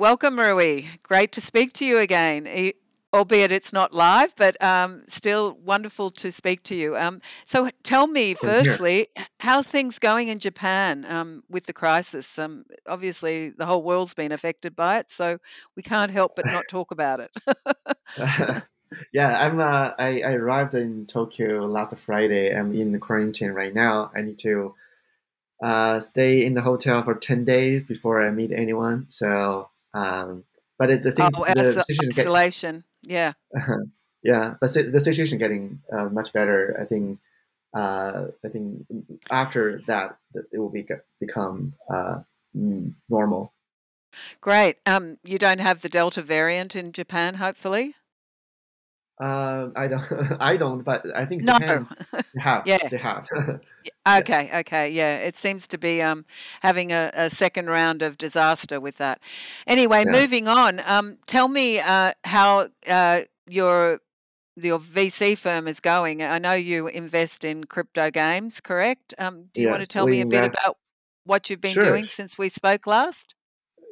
welcome, Rui. Great to speak to you again, albeit it's not live, but um, still wonderful to speak to you. Um, so, tell me, firstly, how things going in Japan um, with the crisis? Um, obviously, the whole world's been affected by it, so we can't help but not talk about it. yeah, I'm. Uh, I, I arrived in Tokyo last Friday. I'm in quarantine right now. I need to uh, stay in the hotel for 10 days before I meet anyone. So, um, but it, the thing, oh, the situation isolation, get, yeah, yeah, but the situation getting uh, much better. I think, uh, I think after that, it will be become uh, normal. Great. Um, you don't have the Delta variant in Japan, hopefully. Uh, I don't. I don't. But I think no. Japan, they have. yeah. They have. okay. Yes. Okay. Yeah. It seems to be um, having a, a, second round of disaster with that. Anyway, yeah. moving on. Um, tell me uh, how uh, your your VC firm is going. I know you invest in crypto games, correct? Um, do you yes, want to tell me a bit about what you've been sure. doing since we spoke last?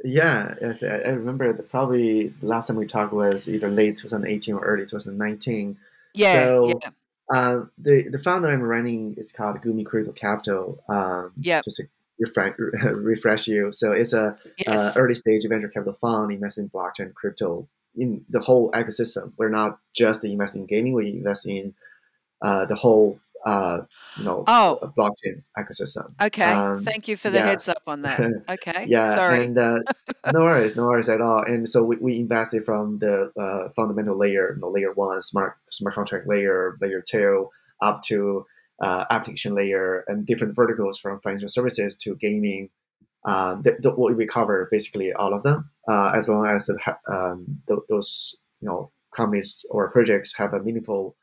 Yeah, I remember probably the last time we talked was either late 2018 or early 2019. Yeah. So, yeah. Uh, the the founder I'm running is called Gumi Crypto Capital. Um, yeah. Just to refresh, refresh you. So it's a yes. uh, early stage venture capital fund investing in blockchain crypto in the whole ecosystem. We're not just investing in gaming. We invest in uh, the whole uh, you know, oh. blockchain ecosystem. Okay, um, thank you for the yes. heads up on that. Okay, yeah, sorry. And uh, no worries, no worries at all. And so we, we invested from the uh, fundamental layer, you know, layer one, smart smart contract layer, layer two, up to uh, application layer, and different verticals from financial services to gaming. Uh, the, we cover basically all of them, uh, as long as the, um, those you know companies or projects have a meaningful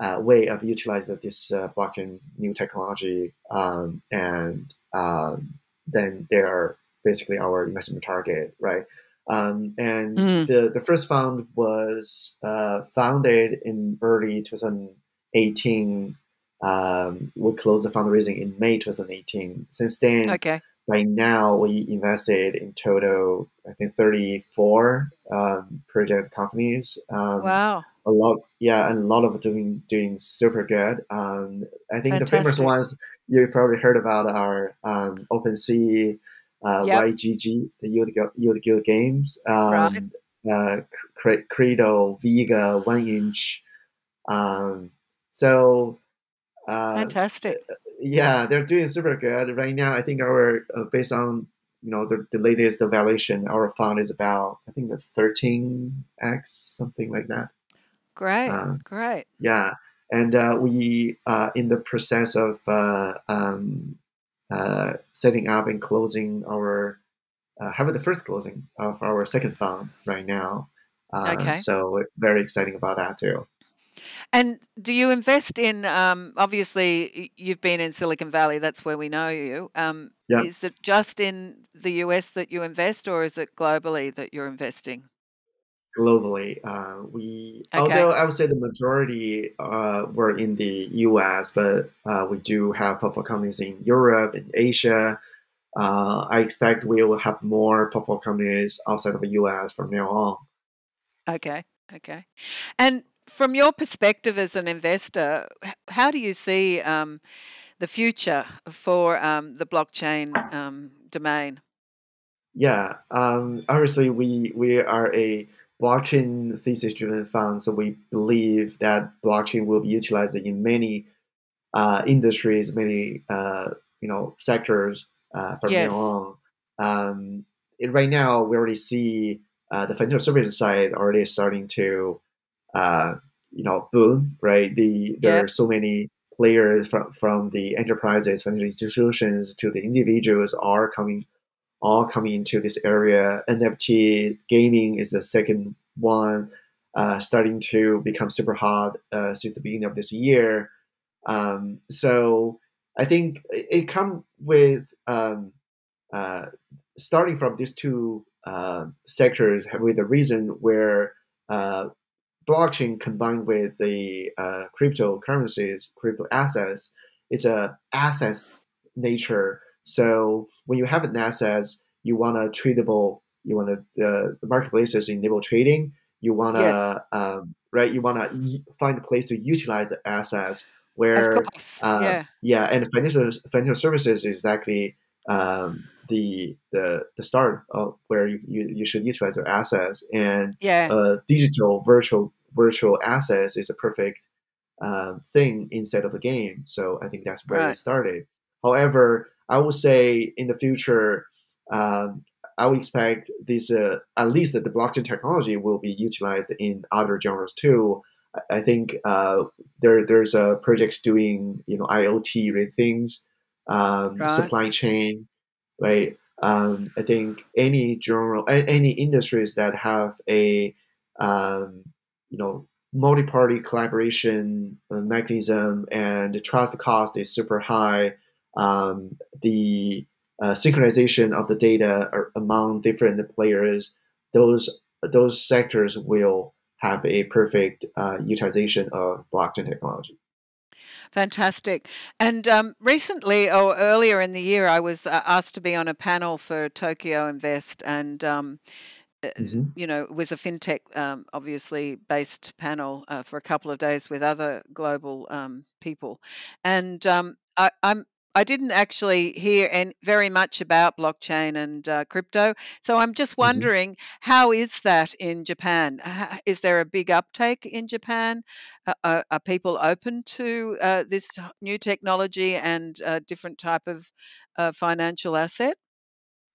uh, way of utilizing this uh, blockchain new technology, um, and um, then they are basically our investment target, right? Um, and mm. the the first fund was uh, founded in early 2018. Um, we closed the fundraising in May 2018. Since then, okay. Right now we invested in total, I think 34 um, project companies. Um, wow a lot yeah and a lot of doing doing super good um, i think Fantastic. the famous ones you probably heard about are um, OpenSea, uh, yep. YGG, the Yield, Yield Guild games, um, right. uh, Credo, Vega, 1inch. Um, so, uh, fantastic. Yeah, they're doing super good right now. I think our uh, based on you know the, the latest evaluation, our fund is about I think it's 13x something like that. Great, uh, great. Yeah, and uh, we are in the process of uh, um, uh, setting up and closing our uh, having the first closing of our second fund right now. okay. So very exciting about that too. And do you invest in? Um, obviously, you've been in Silicon Valley. That's where we know you. Um, yeah. Is it just in the US that you invest, or is it globally that you're investing? globally. Uh, we, okay. although I would say the majority uh, were in the U.S., but uh, we do have portfolio companies in Europe and Asia. Uh, I expect we will have more portfolio companies outside of the U.S. from now on. Okay, okay. And from your perspective as an investor, how do you see um, the future for um, the blockchain um, domain? Yeah, um, obviously we we are a blockchain thesis driven fund. So we believe that blockchain will be utilized in many uh, industries, many uh, you know sectors uh, from yes. now on. Um, right now, we already see uh, the financial services side already starting to uh, you know boom. Right, the there are so many players from from the enterprises, financial institutions to the individuals are coming all coming into this area. NFT gaming is the second one, uh, starting to become super hot uh, since the beginning of this year. Um, so I think it, it comes with um, uh, starting from these two uh, sectors with a reason where uh, blockchain combined with the uh, cryptocurrencies, crypto assets, it's a assets nature so when you have an asset, you want a tradable you want to uh, marketplaces enable trading. You want to Yes. um, right. You want to find a place to utilize the assets where uh, Yeah. yeah, and financial financial services is exactly um, the the the start of where you, you, you should utilize their assets and Yeah. uh, digital virtual virtual assets is a perfect um, thing inside of the game. So I think that's where Right. it started. However, I would say in the future, um, I would expect this uh, at least that the blockchain technology will be utilized in other genres too. I- I think uh, there there's uh, projects doing you know IoT related things, um, Right. supply chain, right? Um, I think any general any industries that have a um, you know multi-party collaboration uh, mechanism and the trust cost is super high. Um, the uh, synchronization of the data among different players, those those sectors will have a perfect uh, utilization of blockchain technology. Fantastic. And um, recently, or earlier in the year, I was uh, asked to be on a panel for Tokyo Invest, and um, uh, Mhm. you know, it was a fintech, um, obviously based panel uh, for a couple of days with other global um, people, and um, I, I'm. I didn't actually hear any, very much about blockchain and uh, crypto, so I'm just Mhm. wondering how is that in Japan? Is there a big uptake in Japan? Uh, are, are people open to uh, this new technology and uh, different type of uh, financial asset?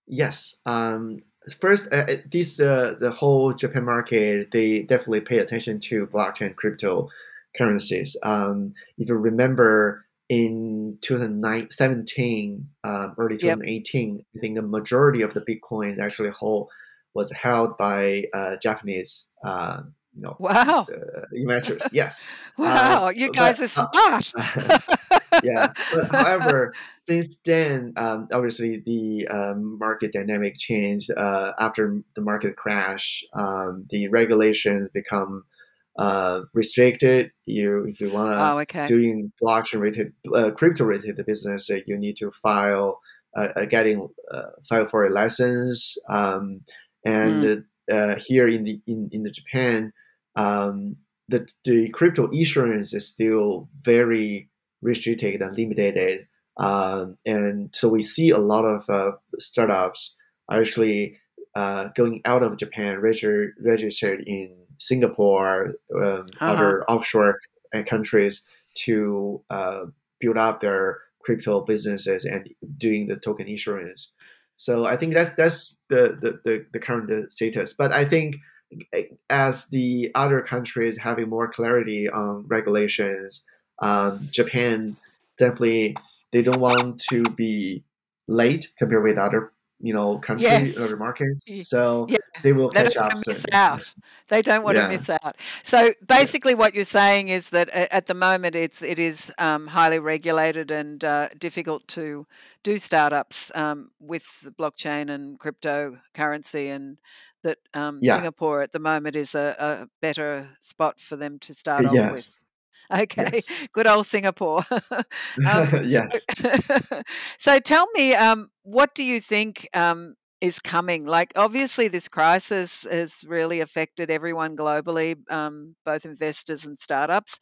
Yes. Um, first, uh, uh, this uh, the whole Japan market they definitely pay attention to blockchain cryptocurrencies. Um, if you remember in 2017, um, early Yep. 2018, I think the majority of the bitcoins actually hold was held by uh, Japanese, uh, you know, Wow. uh, investors. Yes. Um, Wow, you but guys are uh, smart. yeah, but however, since then, um, obviously the um, market dynamic changed uh, after the market crash. Um, the regulations become uh, restricted. You, if you want to oh, okay. doing blockchain related, uh, crypto related business, uh, you need to file, uh, uh, getting uh, file for a license. Um, and Mm, uh, here in the in in the Japan, um, the the crypto issuance is still very restricted and limited. Um, and so we see a lot of uh, startups are actually uh, going out of Japan, registered registered in Singapore, um, uh-huh. other offshore countries to uh, build up their crypto businesses and doing the token issuance. So I think that's that's the the, the, the current status. But I think eh, as the other countries having more clarity on regulations, um, Japan definitely they don't want to be late compared with other you know country Yes. other markets. So Yeah. they will They catch don't up want to miss out. They don't want to miss out. So Yes. basically, what you're saying is that at the moment it's it is um, highly regulated and uh, difficult to do startups um, with the blockchain and cryptocurrency, and that um, Yeah. Singapore at the moment is a, a better spot for them to start off with. Okay, Yes. good old Singapore. um, yes. so tell me, um, what do you think um, is coming? Like, obviously, this crisis has really affected everyone globally, um, both investors and startups.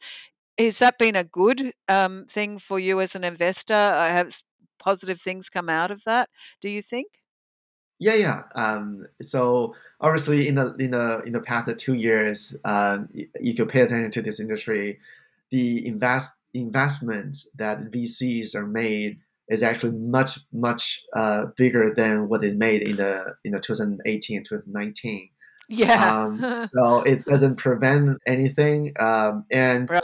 Has that been a good um, thing for you as an investor? Uh, Have positive things come out of that? Do you think? Yeah, yeah. Um, so obviously, in the in the in the past two years, um, if you pay attention to this industry, the invest investments that VCs are made is actually much much uh, bigger than what it made in the in the 2018 and 2019. Yeah. Um, so it doesn't prevent anything. Um, and right.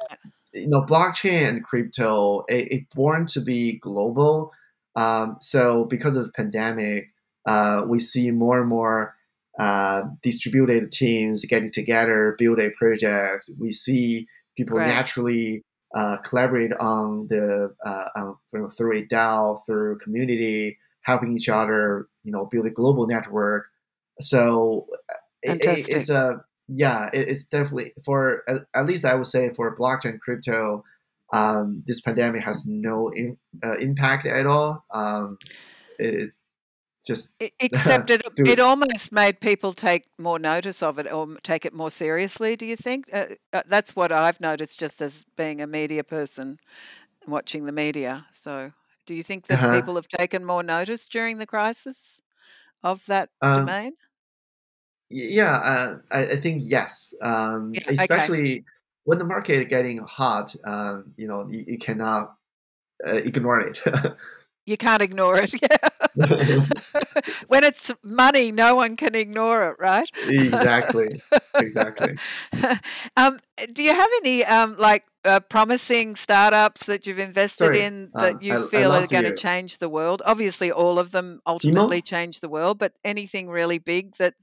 you know, blockchain and crypto, it, it born to be global. Um, so because of the pandemic, uh, we see more and more uh, distributed teams getting together, build a project. We see people Correct. naturally uh, collaborate on the uh, on, through a DAO, through community, helping each other, you know, build a global network. So it, it, it's a yeah, it, it's definitely for at, at least I would say for blockchain crypto, um, this pandemic has no in, uh, impact at all. Um, it's just except it it almost made people take more notice of it or take it more seriously do you think uh, uh, that's what i've noticed just as being a media person watching the media so do you think that uh-huh. people have taken more notice during the crisis of that um, domain yeah uh, I, I, think yes um, yeah, especially okay. when the market is getting hot um, you know you, you cannot uh, ignore it you can't ignore it. when it's money, no one can ignore it, right? exactly. Exactly. um, do you have any um, like uh, promising startups that you've invested Sorry, in that um, you feel are going to change the world? Obviously, all of them ultimately change the world, but anything really big that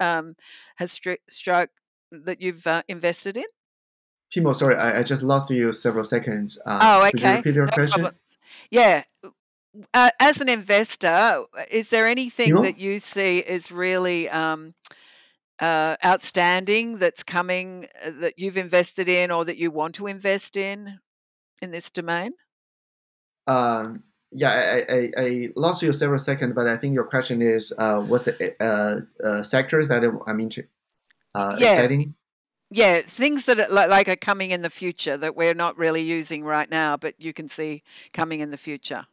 um, has stri- struck that you've uh, invested in? Pimo, sorry, I, I, just lost you several seconds. Um, oh, okay. Could you repeat your no question? Problem. Yeah uh, as an investor, is there anything you know? that you see is really um, uh, outstanding that's coming uh, that you've invested in or that you want to invest in in this domain? Um, yeah, I, I, I, lost you several seconds, but I think your question is uh, what's the uh, uh, sectors that I'm into, uh, yeah. exciting? Yeah, things that are, like are coming in the future that we're not really using right now, but you can see coming in the future.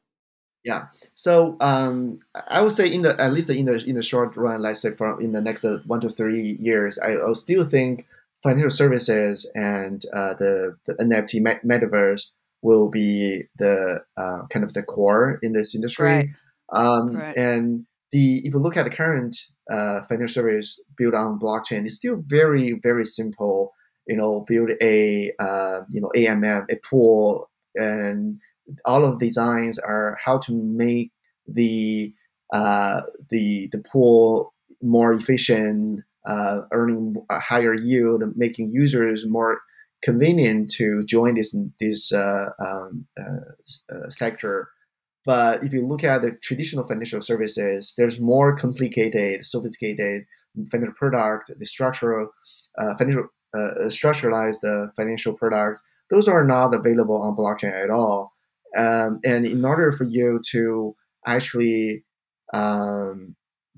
Yeah. So um, I would say in the at least in the in the short run, let's say for in the next uh, one to three years, I will still think financial services and uh, the the NFT metaverse will be the uh, kind of the core in this industry. Right. Um, right. And the if you look at the current uh, financial service built on blockchain, it's still very very simple. You know, build a uh, you know AMM a pool and all of the designs are how to make the uh, the the pool more efficient, uh, earning a higher yield, making users more convenient to join this this uh, um, uh, uh, sector. But if you look at the traditional financial services, there's more complicated, sophisticated financial product, the structural uh, financial structuralized financial products. Those are not available on blockchain at all. Um, and in order for you to actually, um,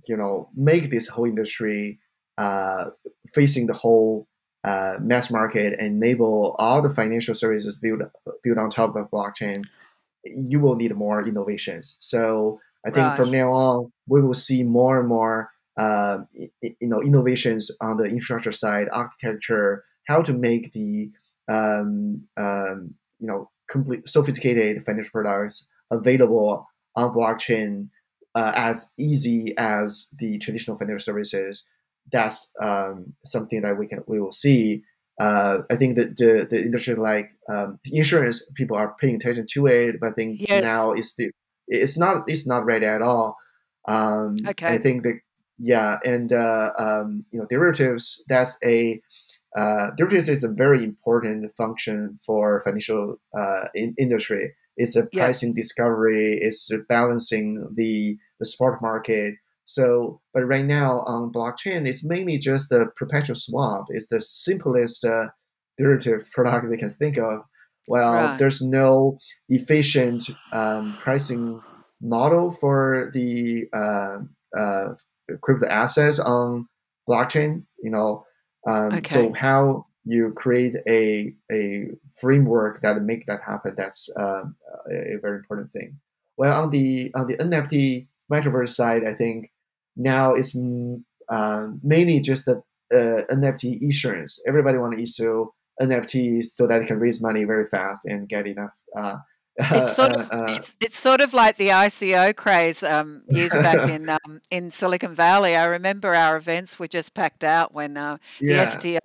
you know, make this whole industry uh, facing the whole uh, mass market and enable all the financial services built built on top of blockchain, you will need more innovations. So I think from now on, we will see more and more, uh, you know, innovations on the infrastructure side, architecture, how to make the, um, um, you know, complete sophisticated financial products available on blockchain uh, as easy as the traditional financial services. That's um, something that we can we will see. Uh, I think that the, the industry like um, insurance people are paying attention to it, but I think yes. now it's the it's not it's not ready at all. Um, okay. I think that yeah, and uh, um, you know derivatives that's a uh, derivatives is a very important function for financial uh, in, industry. It's a pricing yeah. discovery. It's balancing the the spot market. So, but right now on blockchain, it's mainly just a perpetual swap. It's the simplest uh, derivative product they can think of. Well, right. there's no efficient um, pricing model for the uh, uh, crypto assets on blockchain. You know, um, okay. So how you create a a framework that make that happen? That's uh, a, very important thing. Well, on the on the NFT metaverse side, I think now it's uh, mainly just the uh, NFT issuance. Everybody want to issue NFTs so that they can raise money very fast and get enough uh, it's sort of uh, uh, it's, it's, sort of like the ICO craze um, years back in um, in Silicon Valley. I remember our events were just packed out when uh, the yeah. STO.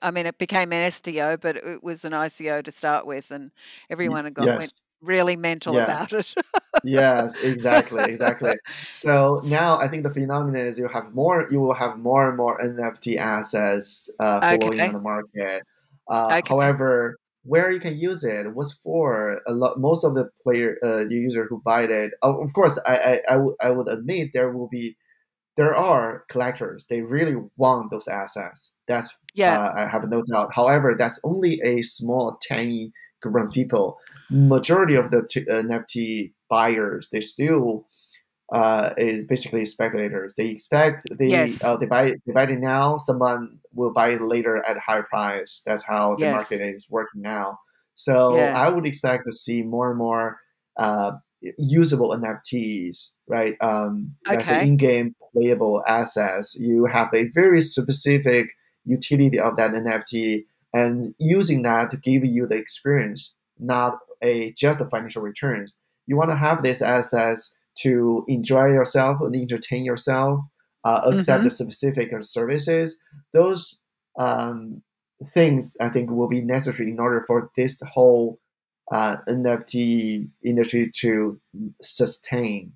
I mean, it became an STO, but it was an ICO to start with, and everyone had got yes. went really mental yeah. about it. yes, exactly, exactly. So now I think the phenomenon is you have more, you will have more and more NFT assets uh, flowing okay. on the market. Uh, okay. However, where you can use it, what's for. A lot, most of the player, uh, the user who buy it, of course, I, I, I, w- I would I would admit there will be, there are collectors. They really want those assets. That's yeah. Uh, I have no doubt. However, that's only a small, tiny group of people. Majority of the t- uh, NFT buyers, they still uh, is basically speculators. They expect they Yes. uh, they buy they buy it now. Someone will buy it later at a higher price. That's how the Yes. market is working now. So Yeah. I would expect to see more and more uh, usable NFTs, right? Um, that's an in-game playable assets. You have a very specific utility of that NFT, and using that to give you the experience, not a just the financial returns. You want to have these assets to enjoy yourself and entertain yourself, uh, accept Mm-hmm. the specific services. Those um, things I think will be necessary in order for this whole uh, NFT industry to sustain.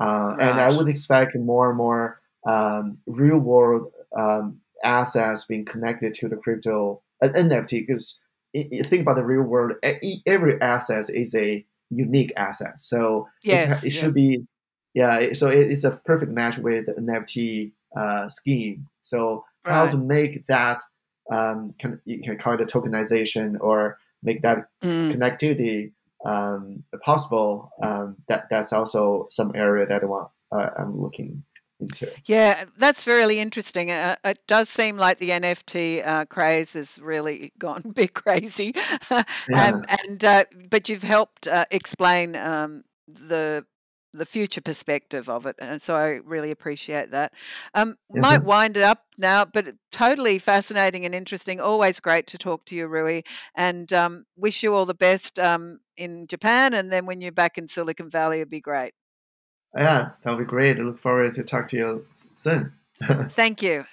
Uh, and I would expect more and more um, real world um, assets being connected to the crypto uh, NFT because think about the real world. Every asset is a unique asset, so Yes. it Yeah. should be yeah. So it, it's a perfect match with the NFT uh, scheme. So how to make that um, can you can call it a tokenization or make that Mm. connectivity um, possible. Um, that that's also some area that I want uh, I'm looking into. Yeah, that's really interesting. Uh, it does seem like the NFT uh, craze has really gone a bit crazy, Yeah. um, and uh, but you've helped uh, explain um, the the future perspective of it, and so I really appreciate that. Um, might Mhm. wind it up now, but totally fascinating and interesting. Always great to talk to you, Rui, and um, wish you all the best um, in Japan, and then when you're back in Silicon Valley, it'd be great. Yeah, that'll be great. I look forward to talk to you soon. Thank you.